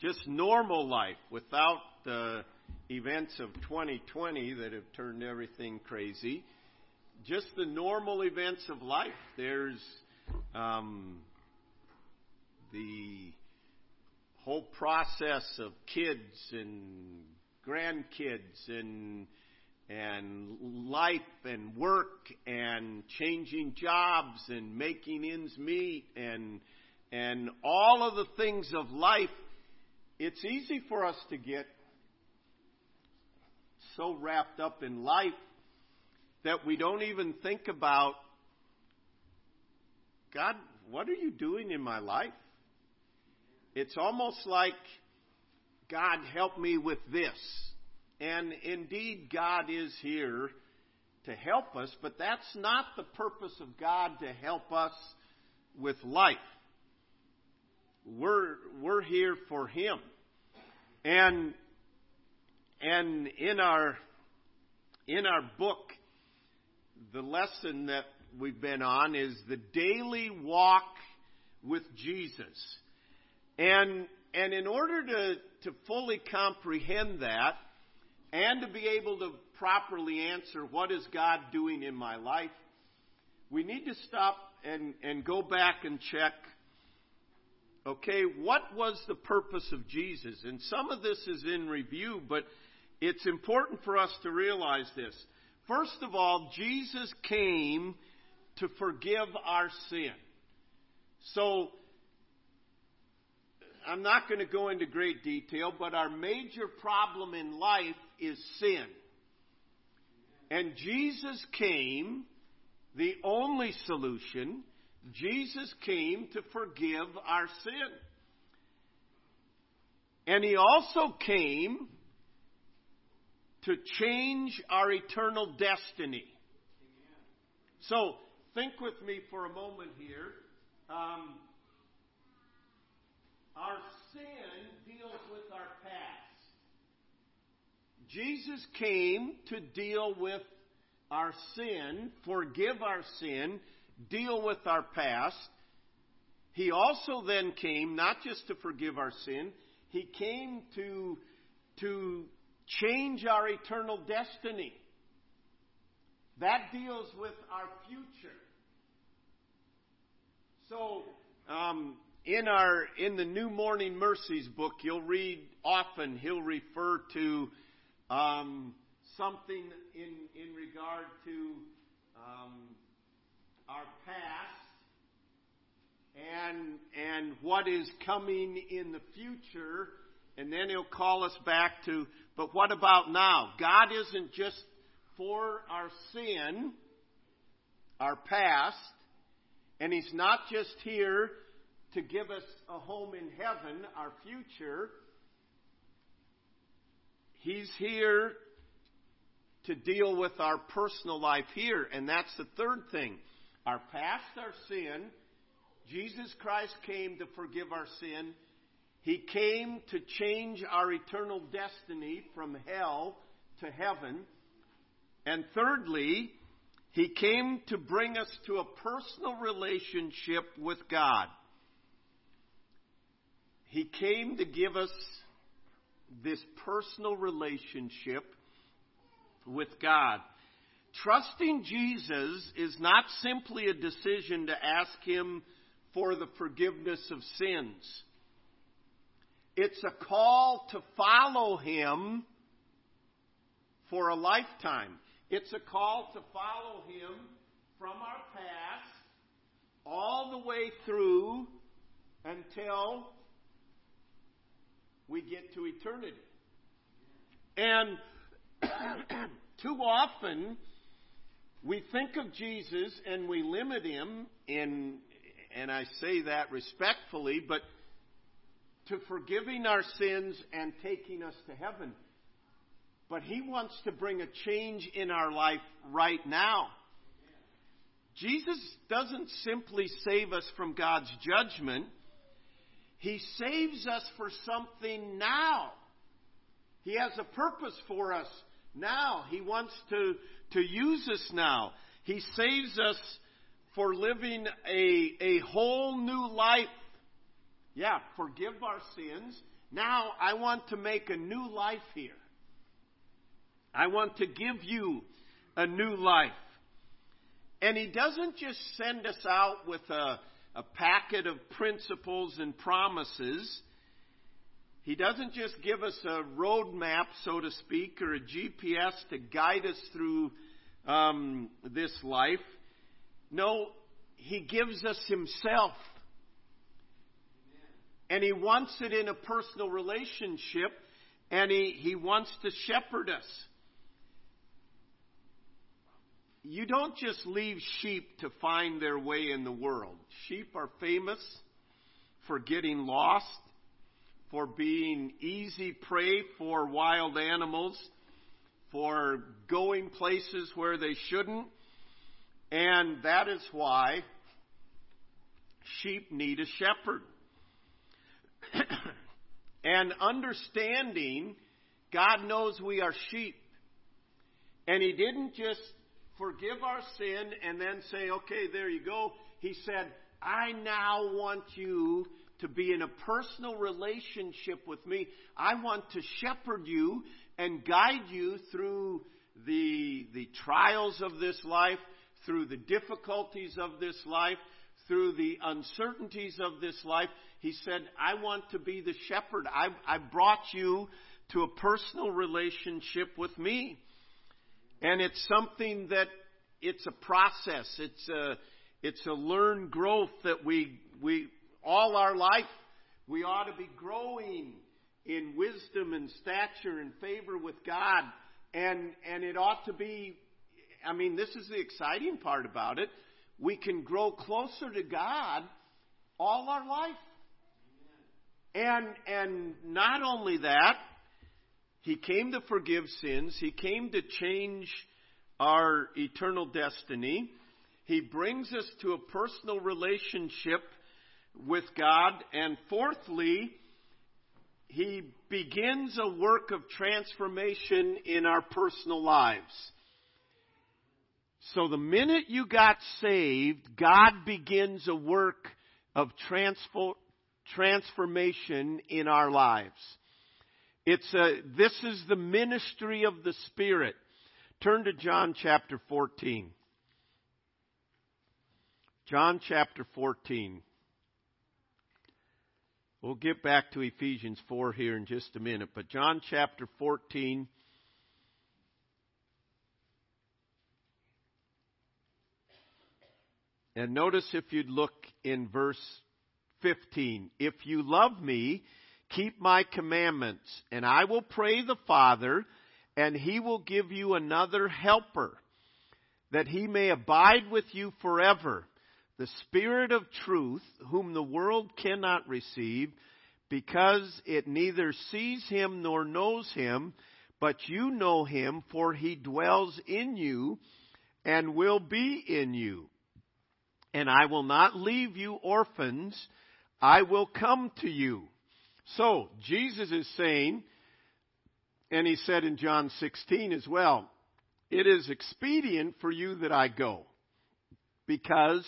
just normal life without the events of 2020 that have turned everything crazy. Just the normal events of life. There's um, the whole process of kids and grandkids and and life and work and changing jobs and making ends meet and and all of the things of life it's easy for us to get so wrapped up in life that we don't even think about God, what are you doing in my life? It's almost like God help me with this. And indeed, God is here to help us, but that's not the purpose of God to help us with life. We're, we're here for Him. And, and in our, in our book, the lesson that we've been on is the daily walk with Jesus. And, and in order to, to fully comprehend that and to be able to properly answer what is God doing in my life, we need to stop and, and go back and check okay, what was the purpose of Jesus? And some of this is in review, but it's important for us to realize this. First of all, Jesus came to forgive our sin. So, I'm not going to go into great detail, but our major problem in life is sin. And Jesus came, the only solution, Jesus came to forgive our sin. And he also came to change our eternal destiny. So, think with me for a moment here. Um, our sin deals with our past. Jesus came to deal with our sin, forgive our sin, deal with our past. He also then came not just to forgive our sin, he came to, to change our eternal destiny. That deals with our future. So, um, in our in the New Morning Mercies book, you'll read often he'll refer to um, something in in regard to um, our past and and what is coming in the future, and then he'll call us back to. But what about now? God isn't just for our sin, our past, and He's not just here to give us a home in heaven, our future. He's here to deal with our personal life here, and that's the third thing. Our past, our sin. Jesus Christ came to forgive our sin. He came to change our eternal destiny from hell to heaven. And thirdly, He came to bring us to a personal relationship with God. He came to give us this personal relationship with God. Trusting Jesus is not simply a decision to ask Him for the forgiveness of sins. It's a call to follow Him for a lifetime. It's a call to follow Him from our past all the way through until we get to eternity. And too often, we think of Jesus and we limit him in, and I say that respectfully, but to forgiving our sins and taking us to heaven. But he wants to bring a change in our life right now. Jesus doesn't simply save us from God's judgment. He saves us for something now. He has a purpose for us now. He wants to, to use us now. He saves us for living a, a whole new life. Yeah, forgive our sins Now I want to make a new life here. I want to give you a new life. And He doesn't just send us out with a, a packet of principles and promises. He doesn't just give us a roadmap, so to speak, or a GPS to guide us through um, this life. No, He gives us Himself. And He wants it in a personal relationship, and He, he wants to shepherd us. You don't just leave sheep to find their way in the world. Sheep are famous for getting lost, for being easy prey for wild animals, for going places where they shouldn't. And that is why sheep need a shepherd. and understanding God knows we are sheep. And He didn't just forgive our sin and then say, okay, there you go. He said, I now want you to be in a personal relationship with me. I want to shepherd you and guide you through the, the trials of this life, through the difficulties of this life, through the uncertainties of this life. He said, I want to be the shepherd. I, I brought you to a personal relationship with me. And it's something that it's a process. It's a, it's a learned growth that we, we, all our life, we ought to be growing in wisdom and stature and favor with God. And, and it ought to be, I mean, this is the exciting part about it. We can grow closer to God all our life. And, and not only that, He came to forgive sins. He came to change our eternal destiny. He brings us to a personal relationship with God. And fourthly, He begins a work of transformation in our personal lives. So the minute you got saved, God begins a work of transfer, transformation in our lives. It's a, this is the ministry of the Spirit. Turn to John chapter 14. John chapter 14. We'll get back to Ephesians 4 here in just a minute, but John chapter 14. And notice if you'd look in verse 15. If you love me, keep my commandments, and I will pray the Father, and he will give you another helper, that he may abide with you forever. The Spirit of truth, whom the world cannot receive, because it neither sees him nor knows him, but you know him, for he dwells in you and will be in you. And I will not leave you orphans, I will come to you. So, Jesus is saying, and he said in John 16 as well, it is expedient for you that I go. Because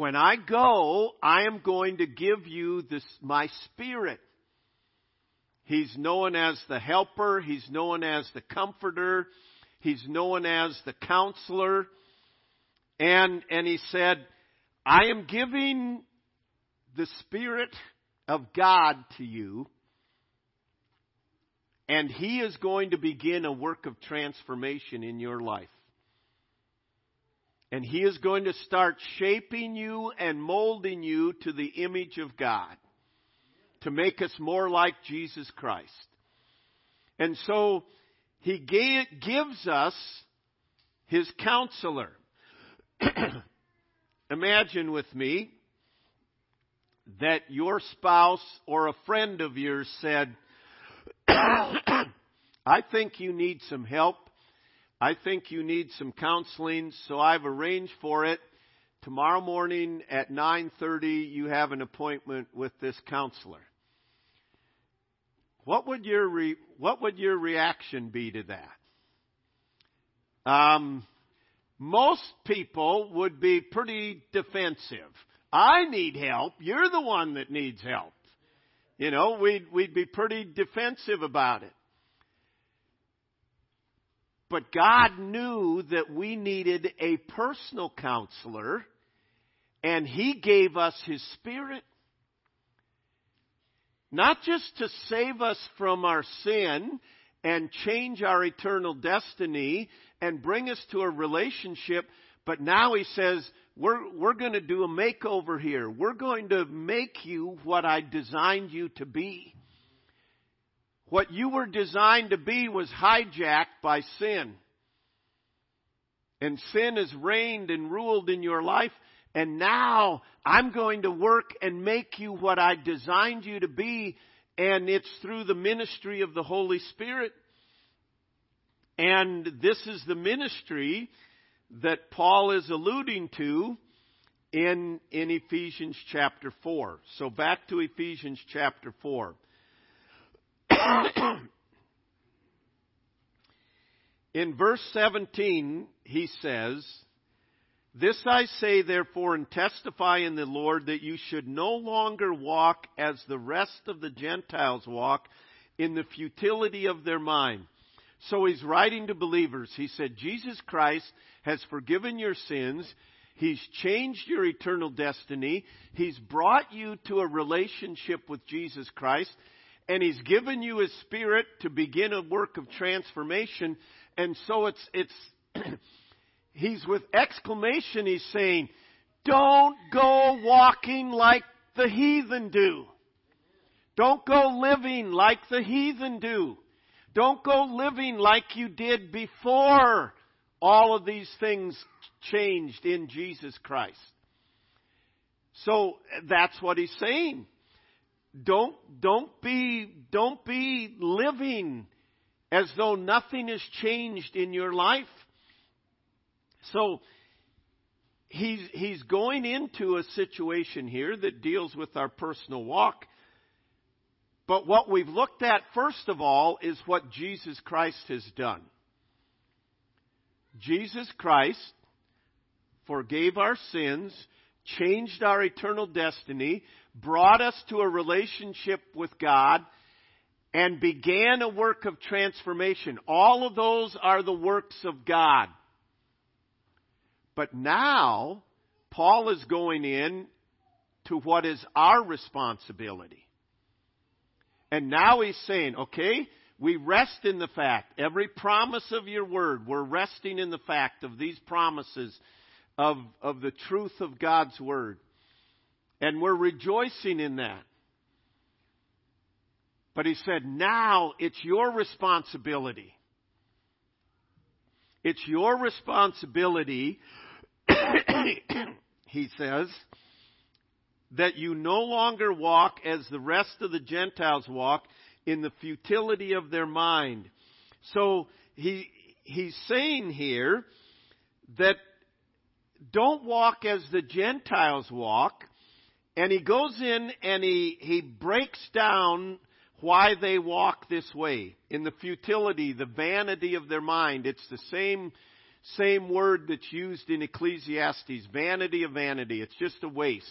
when I go, I am going to give you this, my spirit. He's known as the helper. He's known as the comforter. He's known as the counselor. And, and he said, I am giving the Spirit of God to you and He is going to begin a work of transformation in your life. And He is going to start shaping you and molding you to the image of God to make us more like Jesus Christ. And so He gives us His counselor. Imagine with me that your spouse or a friend of yours said, I think you need some help. I think you need some counseling, so I've arranged for it. Tomorrow morning at 9:30 you have an appointment with this counselor. What would your re, what would your reaction be to that? Um, most people would be pretty defensive. I need help. You're the one that needs help. You know, we'd, we'd be pretty defensive about it. But God knew that we needed a personal counselor, and He gave us His Spirit. Not just to save us from our sin and change our eternal destiny and bring us to a relationship, but now He says, we're, we're going to do a makeover here. We're going to make you what I designed you to be. What you were designed to be was hijacked by sin. And sin has reigned and ruled in your life. And now I'm going to work and make you what I designed you to be. And it's through the ministry of the Holy Spirit. And this is the ministry that Paul is alluding to in, in Ephesians chapter 4. So back to Ephesians chapter 4. in verse 17, he says, This I say therefore and testify in the Lord that you should no longer walk as the rest of the Gentiles walk in the futility of their mind. So he's writing to believers. He said, Jesus Christ has forgiven your sins. He's changed your eternal destiny. He's brought you to a relationship with Jesus Christ. And He's given you His Spirit to begin a work of transformation. And so it's, it's, He's with exclamation, He's saying, don't go walking like the heathen do. Don't go living like the heathen do. Don't go living like you did before all of these things changed in Jesus Christ. So that's what he's saying. Don't, don't be, don't be living as though nothing has changed in your life. So, he's, he's going into a situation here that deals with our personal walk. But what we've looked at first of all is what Jesus Christ has done. Jesus Christ forgave our sins, changed our eternal destiny, brought us to a relationship with God, and began a work of transformation. All of those are the works of God. But now, Paul is going in to what is our responsibility. And now he's saying, okay, we rest in the fact, every promise of your word, we're resting in the fact of these promises of, of the truth of God's word. And we're rejoicing in that. But he said, now it's your responsibility. It's your responsibility, he says, that you no longer walk as the rest of the Gentiles walk in the futility of their mind. So he, he's saying here that don't walk as the Gentiles walk. And he goes in and he, he breaks down why they walk this way. In the futility, the vanity of their mind. It's the same, same word that's used in Ecclesiastes. Vanity of vanity. It's just a waste.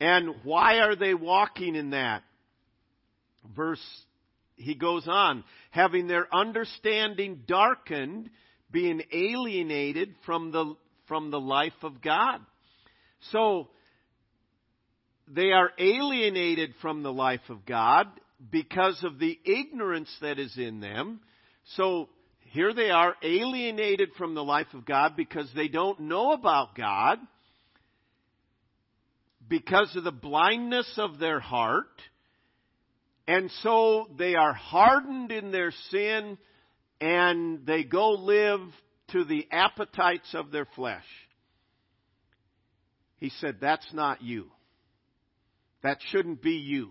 And why are they walking in that? verse, he goes on, having their understanding darkened, being alienated from the, from the life of God. So, they are alienated from the life of God because of the ignorance that is in them. So, here they are alienated from the life of God because they don't know about God, because of the blindness of their heart, and so they are hardened in their sin and they go live to the appetites of their flesh. He said, That's not you. That shouldn't be you.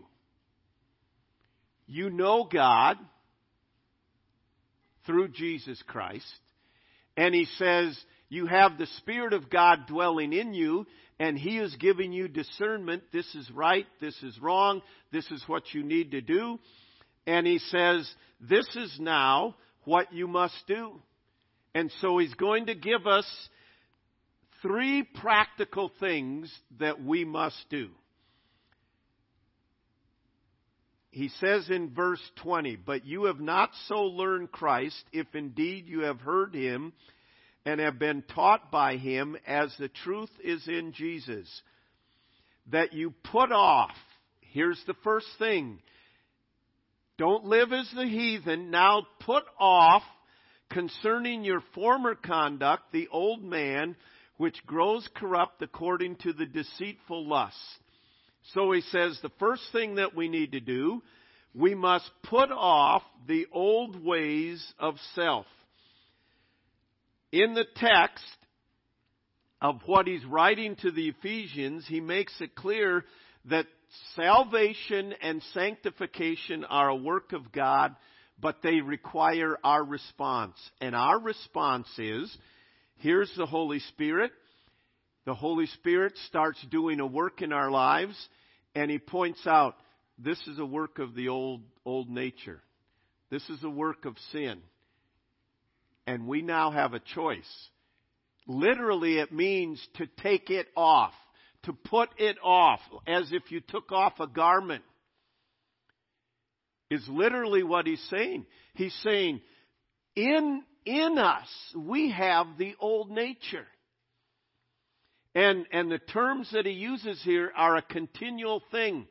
You know God through Jesus Christ. And he says, You have the Spirit of God dwelling in you, and He is giving you discernment. This is right. This is wrong. This is what you need to do. And He says, this is now what you must do. And so He's going to give us three practical things that we must do. he says in verse 20, But you have not so learned Christ, if indeed you have heard him and have been taught by him, as the truth is in Jesus, that you put off. Here's the first thing. Don't live as the heathen. Now put off concerning your former conduct the old man which grows corrupt according to the deceitful lusts. So he says the first thing that we need to do, we must put off the old ways of self. In the text of what he's writing to the Ephesians, he makes it clear that salvation and sanctification are a work of God, but they require our response. And our response is, here's the Holy Spirit. The Holy Spirit starts doing a work in our lives, and he points out, this is a work of the old, old nature. This is a work of sin. And we now have a choice. Literally, it means to take it off to put it off as if you took off a garment is literally what he's saying. He's saying, in, in us, we have the old nature. And, and the terms that he uses here are a continual thing.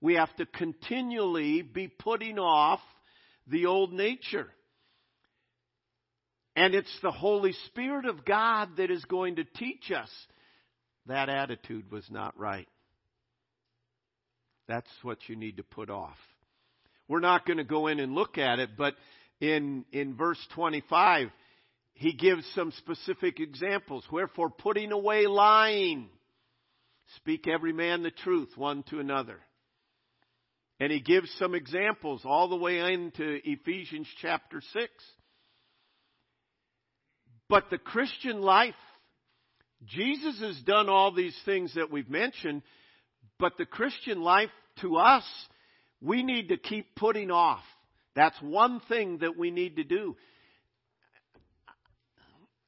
We have to continually be putting off the old nature. And it's the Holy Spirit of God that is going to teach us that attitude was not right. That's what you need to put off. We're not going to go in and look at it, but in, in verse 25, he gives some specific examples. Wherefore, putting away lying, speak every man the truth one to another. And he gives some examples all the way into Ephesians chapter 6. But the Christian life Jesus has done all these things that we've mentioned, but the Christian life to us, we need to keep putting off. That's one thing that we need to do.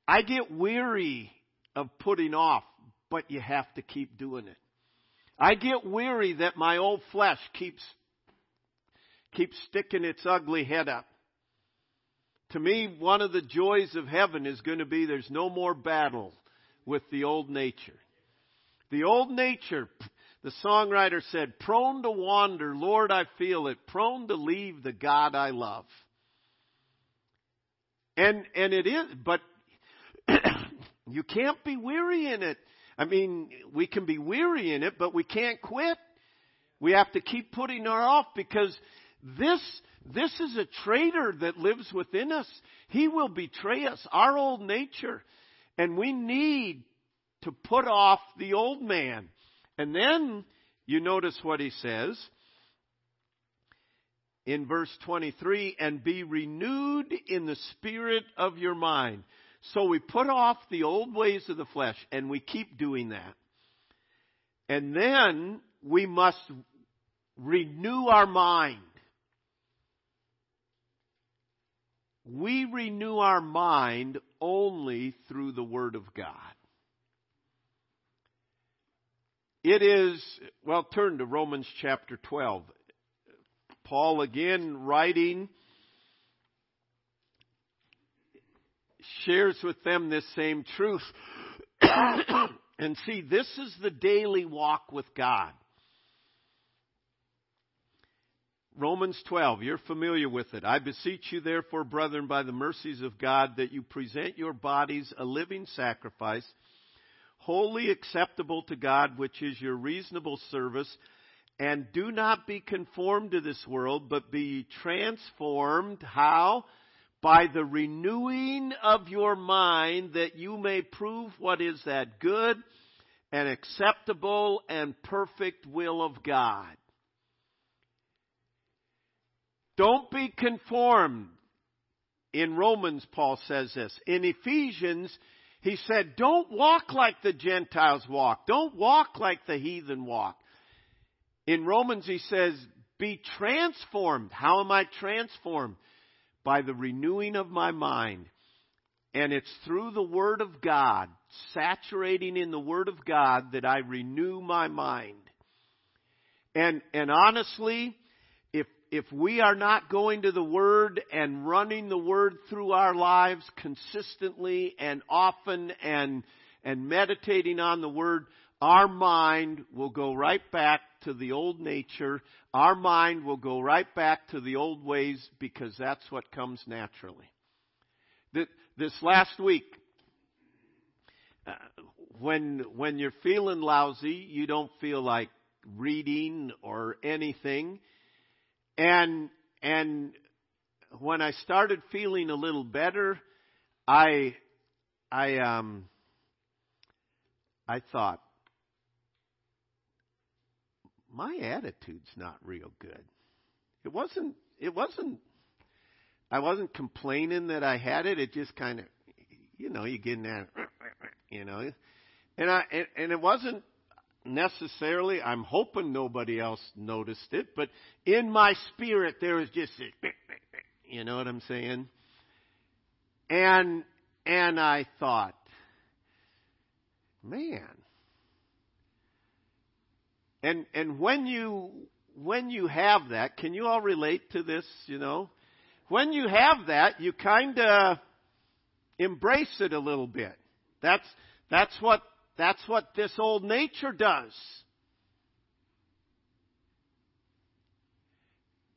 I get weary of putting off, but you have to keep doing it. I get weary that my old flesh keeps keeps sticking its ugly head up. To me, one of the joys of heaven is going to be there's no more battle with the old nature. The old nature, the songwriter said, prone to wander, Lord, I feel it, prone to leave the God I love. And, and it is, but you can't be weary in it. I mean, we can be weary in it, but we can't quit. We have to keep putting her off because this, this is a traitor that lives within us. He will betray us, our old nature. And we need to put off the old man. And then you notice what he says in verse 23 and be renewed in the spirit of your mind. So we put off the old ways of the flesh and we keep doing that. And then we must renew our mind. We renew our mind only through the Word of God. It is, well, turn to Romans chapter 12. Paul again writing shares with them this same truth. and see, this is the daily walk with God. Romans 12, you're familiar with it. I beseech you, therefore, brethren, by the mercies of God, that you present your bodies a living sacrifice, holy acceptable to God, which is your reasonable service. And do not be conformed to this world, but be transformed. How? By the renewing of your mind, that you may prove what is that good and acceptable and perfect will of God. Don't be conformed. In Romans, Paul says this. In Ephesians, he said, don't walk like the Gentiles walk. Don't walk like the heathen walk. In Romans, he says, be transformed. How am I transformed? By the renewing of my mind. And it's through the Word of God, saturating in the Word of God, that I renew my mind. And, and honestly, if, we are not going to the Word and running the Word through our lives consistently and often and, and meditating on the Word, our mind will go right back to the old nature. Our mind will go right back to the old ways because that's what comes naturally. This last week, uh, when when you're feeling lousy, you don't feel like reading or anything. And and when I started feeling a little better, I I um I thought my attitude's not real good. It wasn't it wasn't I wasn't complaining that I had it. It just kind of you know, you get in that you know. And I and, and it wasn't necessarily. I'm hoping nobody else noticed it, but in my spirit there was just this, you know what I'm saying? And and I thought, man. And and when you when you have that, can you all relate to this, you know? When you have that, you kind of embrace it a little bit. That's that's what that's what this old nature does.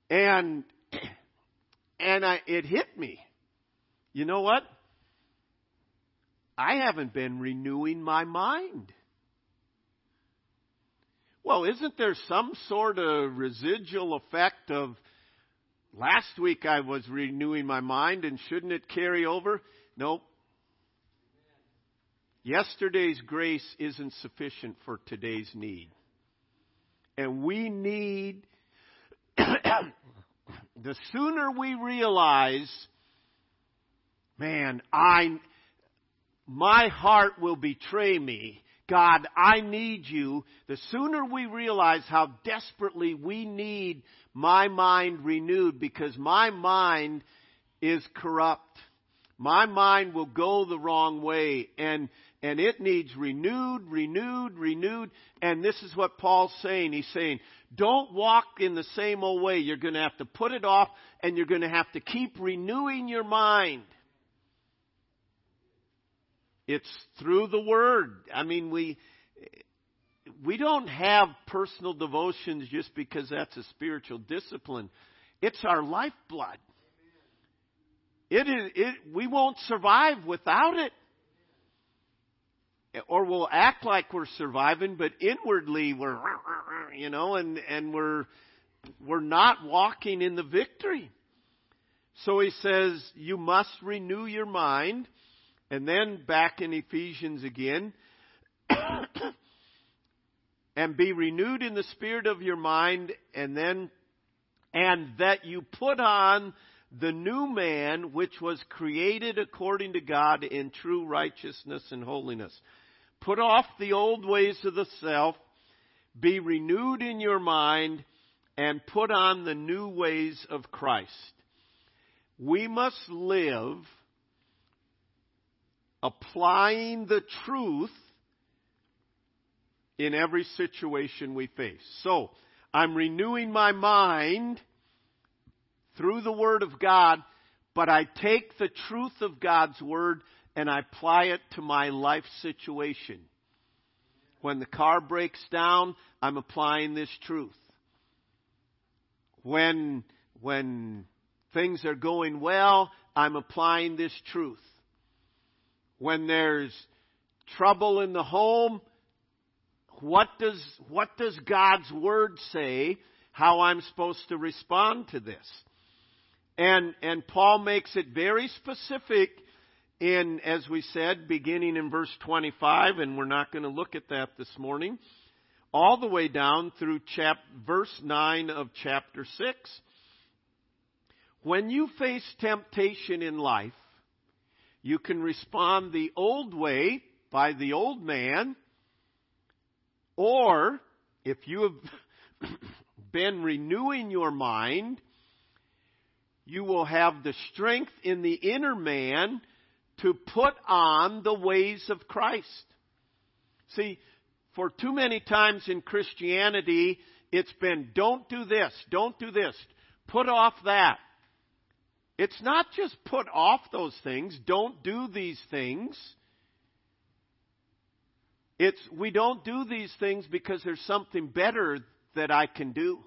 And and I, it hit me. You know what? I haven't been renewing my mind. Well, isn't there some sort of residual effect of last week I was renewing my mind and shouldn't it carry over? Nope. Yesterday's grace isn't sufficient for today's need. And we need, the sooner we realize, man, I, my heart will betray me. God, I need you. The sooner we realize how desperately we need my mind renewed because my mind is corrupt. My mind will go the wrong way and and it needs renewed, renewed, renewed. And this is what Paul's saying. He's saying, don't walk in the same old way. You're going to have to put it off and you're going to have to keep renewing your mind. It's through the Word. I mean, we, we don't have personal devotions just because that's a spiritual discipline. It's our lifeblood. It is, it, we won't survive without it or we'll act like we're surviving, but inwardly we're, you know, and, and we're, we're not walking in the victory. So he says, you must renew your mind. And then back in Ephesians again, and be renewed in the spirit of your mind, and then, and that you put on the new man which was created according to God in true righteousness and holiness. Put off the old ways of the self, be renewed in your mind, and put on the new ways of Christ. We must live applying the truth in every situation we face. So, I'm renewing my mind through the Word of God, but I take the truth of God's Word and I apply it to my life situation. When the car breaks down, I'm applying this truth. When, when things are going well, I'm applying this truth. When there's trouble in the home, what does, what does God's Word say how I'm supposed to respond to this? And, and Paul makes it very specific in, as we said, beginning in verse 25, and we're not going to look at that this morning, all the way down through chap, verse 9 of chapter 6. When you face temptation in life, you can respond the old way by the old man, or if you have been renewing your mind, you will have the strength in the inner man to put on the ways of Christ. See, for too many times in Christianity, it's been don't do this, don't do this. Put off that. It's not just put off those things, don't do these things. It's we don't do these things because there's something better that I can do.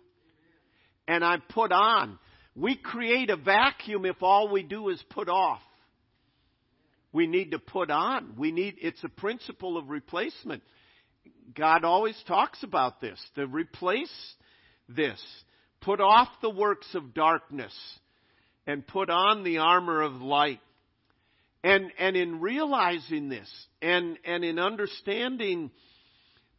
And I put on. We create a vacuum if all we do is put off. We need to put on. We need it's a principle of replacement. God always talks about this, to replace this. Put off the works of darkness and put on the armor of light. And, and in realizing this and, and in understanding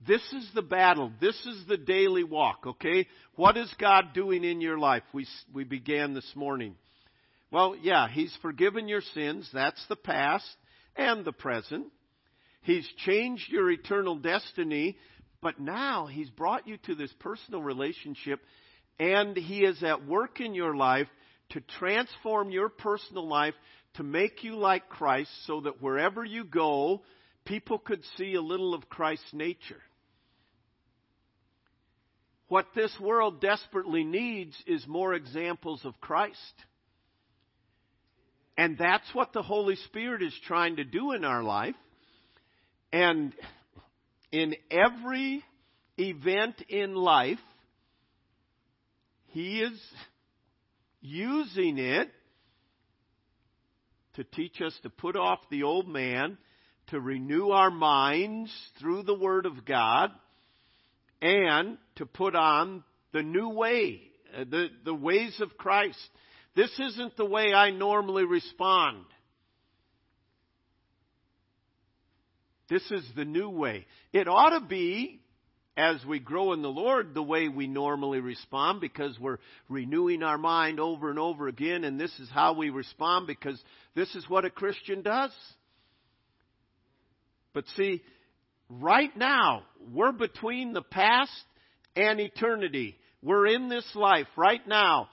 this is the battle, this is the daily walk, okay? What is God doing in your life? We, we began this morning. Well, yeah, He's forgiven your sins. That's the past and the present. He's changed your eternal destiny, but now He's brought you to this personal relationship and He is at work in your life to transform your personal life to make you like Christ so that wherever you go, people could see a little of Christ's nature. What this world desperately needs is more examples of Christ. And that's what the Holy Spirit is trying to do in our life. And in every event in life, He is using it to teach us to put off the old man, to renew our minds through the Word of God, and to put on the new way, uh, the, the ways of Christ. This isn't the way I normally respond. This is the new way. It ought to be as we grow in the Lord the way we normally respond because we're renewing our mind over and over again, and this is how we respond because this is what a Christian does. But see, right now, we're between the past and eternity. We're in this life right now,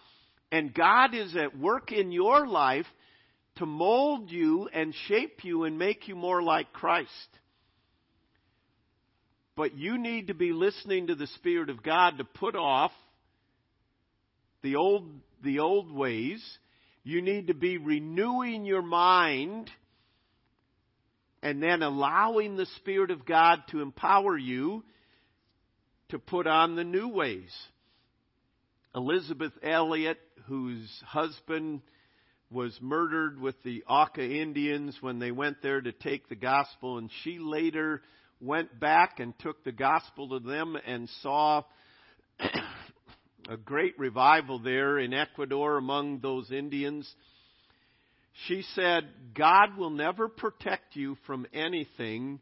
and God is at work in your life to mold you and shape you and make you more like Christ. But you need to be listening to the Spirit of God to put off the old, the old ways. You need to be renewing your mind and then allowing the Spirit of God to empower you to put on the new ways. Elisabeth Elliot, whose husband was murdered with the Auca Indians when they went there to take the gospel, and she later went back and took the gospel to them and saw a great revival there in Ecuador among those Indians. She said, God will never protect you from anything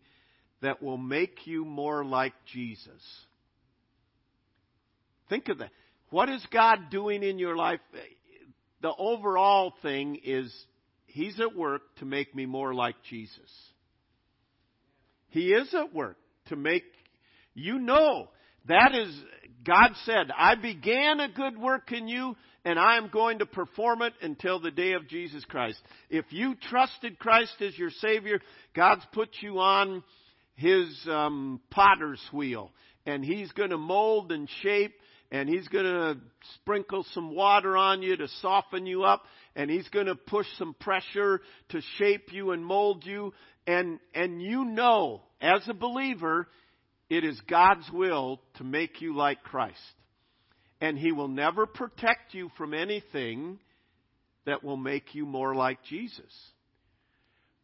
that will make you more like Jesus. Think of that. What is God doing in your life? The overall thing is He's at work to make me more like Jesus. He is at work to make you know. That is, God said, I began a good work in you and I am going to perform it until the day of Jesus Christ. If you trusted Christ as your Savior, God's put you on His um, potter's wheel and He's going to mold and shape and He's going to sprinkle some water on you to soften you up and He's going to push some pressure to shape you and mold you and, and you know, as a believer, it is God's will to make you like Christ. And He will never protect you from anything that will make you more like Jesus.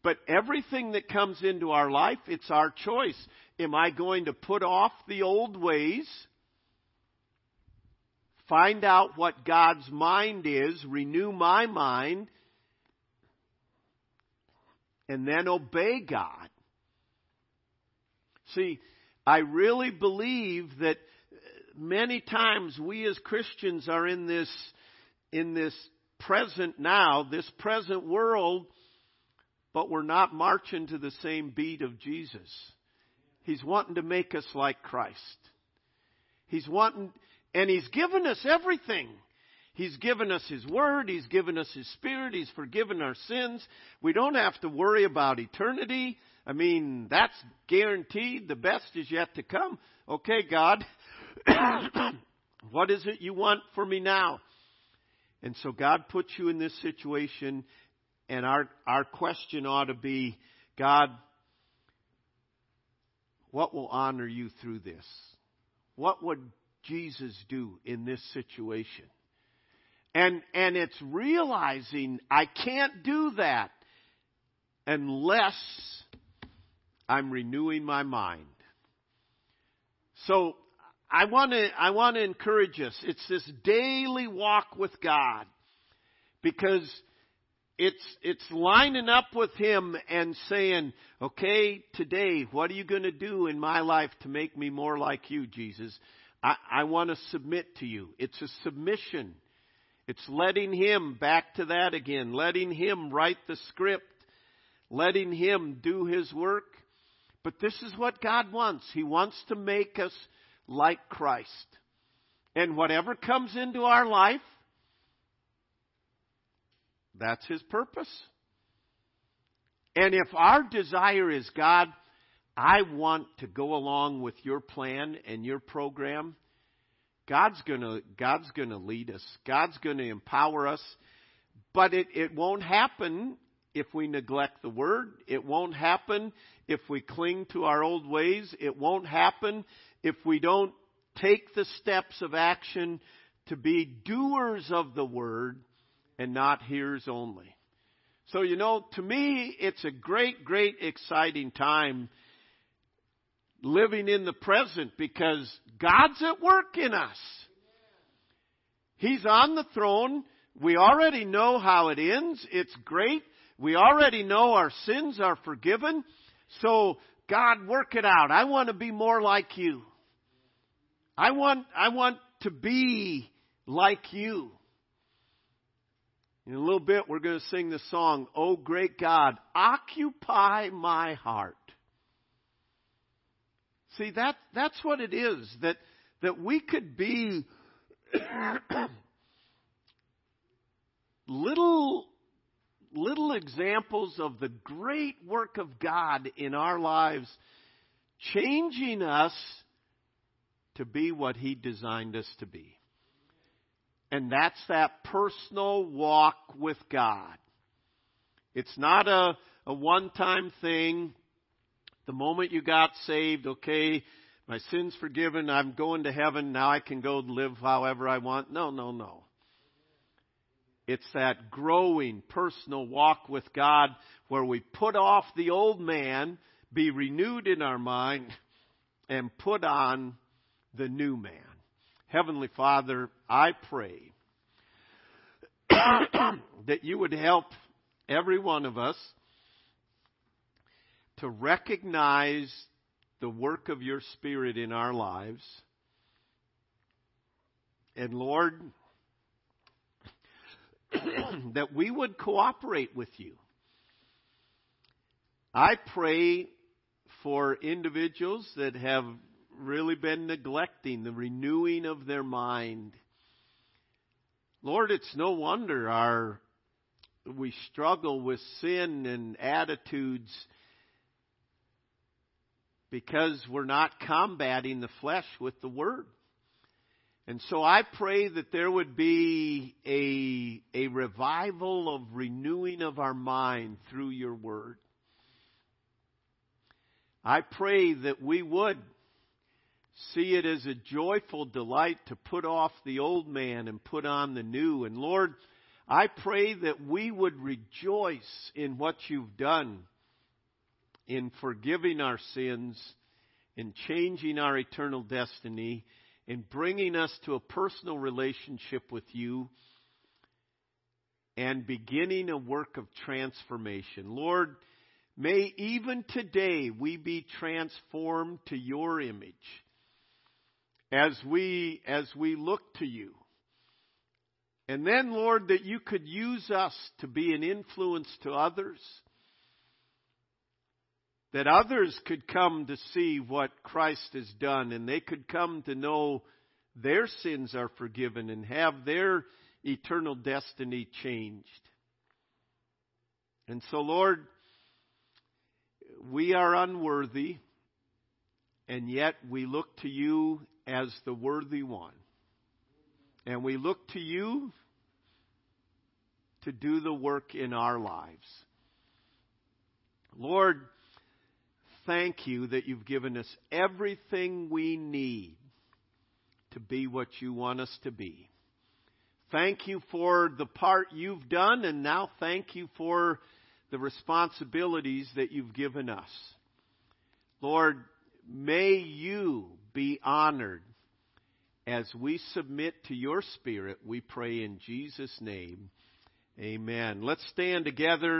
But everything that comes into our life, it's our choice. Am I going to put off the old ways? Find out what God's mind is, renew my mind, and then obey God. See, I really believe that many times we as Christians are in this, in this present now, this present world, but we're not marching to the same beat of Jesus. He's wanting to make us like Christ. He's wanting, and He's given us everything. He's given us His Word. He's given us His Spirit. He's forgiven our sins. We don't have to worry about eternity. I mean, that's guaranteed. The best is yet to come. Okay, God, what is it you want for me now? And so God puts you in this situation, and our, our question ought to be God, what will honor you through this? What would Jesus do in this situation? And, and it's realizing I can't do that unless I'm renewing my mind. So I want to I want to encourage us. It's this daily walk with God because it's it's lining up with him and saying, "Okay, today, what are you going to do in my life to make me more like you, Jesus? I, I want to submit to you." It's a submission. It's letting him back to that again, letting him write the script, letting him do his work. But this is what God wants. He wants to make us like Christ. And whatever comes into our life, that's His purpose. And if our desire is, God, I want to go along with your plan and your program, God's gonna, God's gonna lead us. God's gonna empower us. But it, it won't happen if we neglect the word. It won't happen if we cling to our old ways. It won't happen if we don't take the steps of action to be doers of the word and not hearers only. So, you know, to me, it's a great, great, exciting time living in the present because God's at work in us. He's on the throne. We already know how it ends. It's great. We already know our sins are forgiven. So, God, work it out. I want to be more like you. I want, I want to be like you. In a little bit, we're going to sing the song, Oh Great God, Occupy My Heart. See, that, that's what it is, that, that we could be little little examples of the great work of God in our lives, changing us to be what He designed us to be. And that's that personal walk with God. It's not a, a one time thing. The moment you got saved, okay, my sin's forgiven, I'm going to heaven, now I can go live however I want. No, no, no. It's that growing personal walk with God where we put off the old man, be renewed in our mind, and put on the new man. Heavenly Father, I pray that you would help every one of us to recognize the work of your Spirit in our lives. And Lord, that we would cooperate with you. I pray for individuals that have really been neglecting the renewing of their mind. Lord, it's no wonder our we struggle with sin and attitudes because we're not combating the flesh with the word. And so I pray that there would be a, a revival of renewing of our mind through your word. I pray that we would see it as a joyful delight to put off the old man and put on the new. And Lord, I pray that we would rejoice in what you've done in forgiving our sins, in changing our eternal destiny, in bringing us to a personal relationship with you and beginning a work of transformation. Lord, may even today we be transformed to your image as we, as we look to you. And then, Lord, that you could use us to be an influence to others that others could come to see what Christ has done and they could come to know their sins are forgiven and have their eternal destiny changed. And so, Lord, we are unworthy, and yet we look to you as the worthy one. And we look to you to do the work in our lives. Lord, thank you that you've given us everything we need to be what you want us to be. Thank you for the part you've done, and now thank you for the responsibilities that you've given us. Lord, may you be honored as we submit to your Spirit. We pray in Jesus' name. Amen. Let's stand together.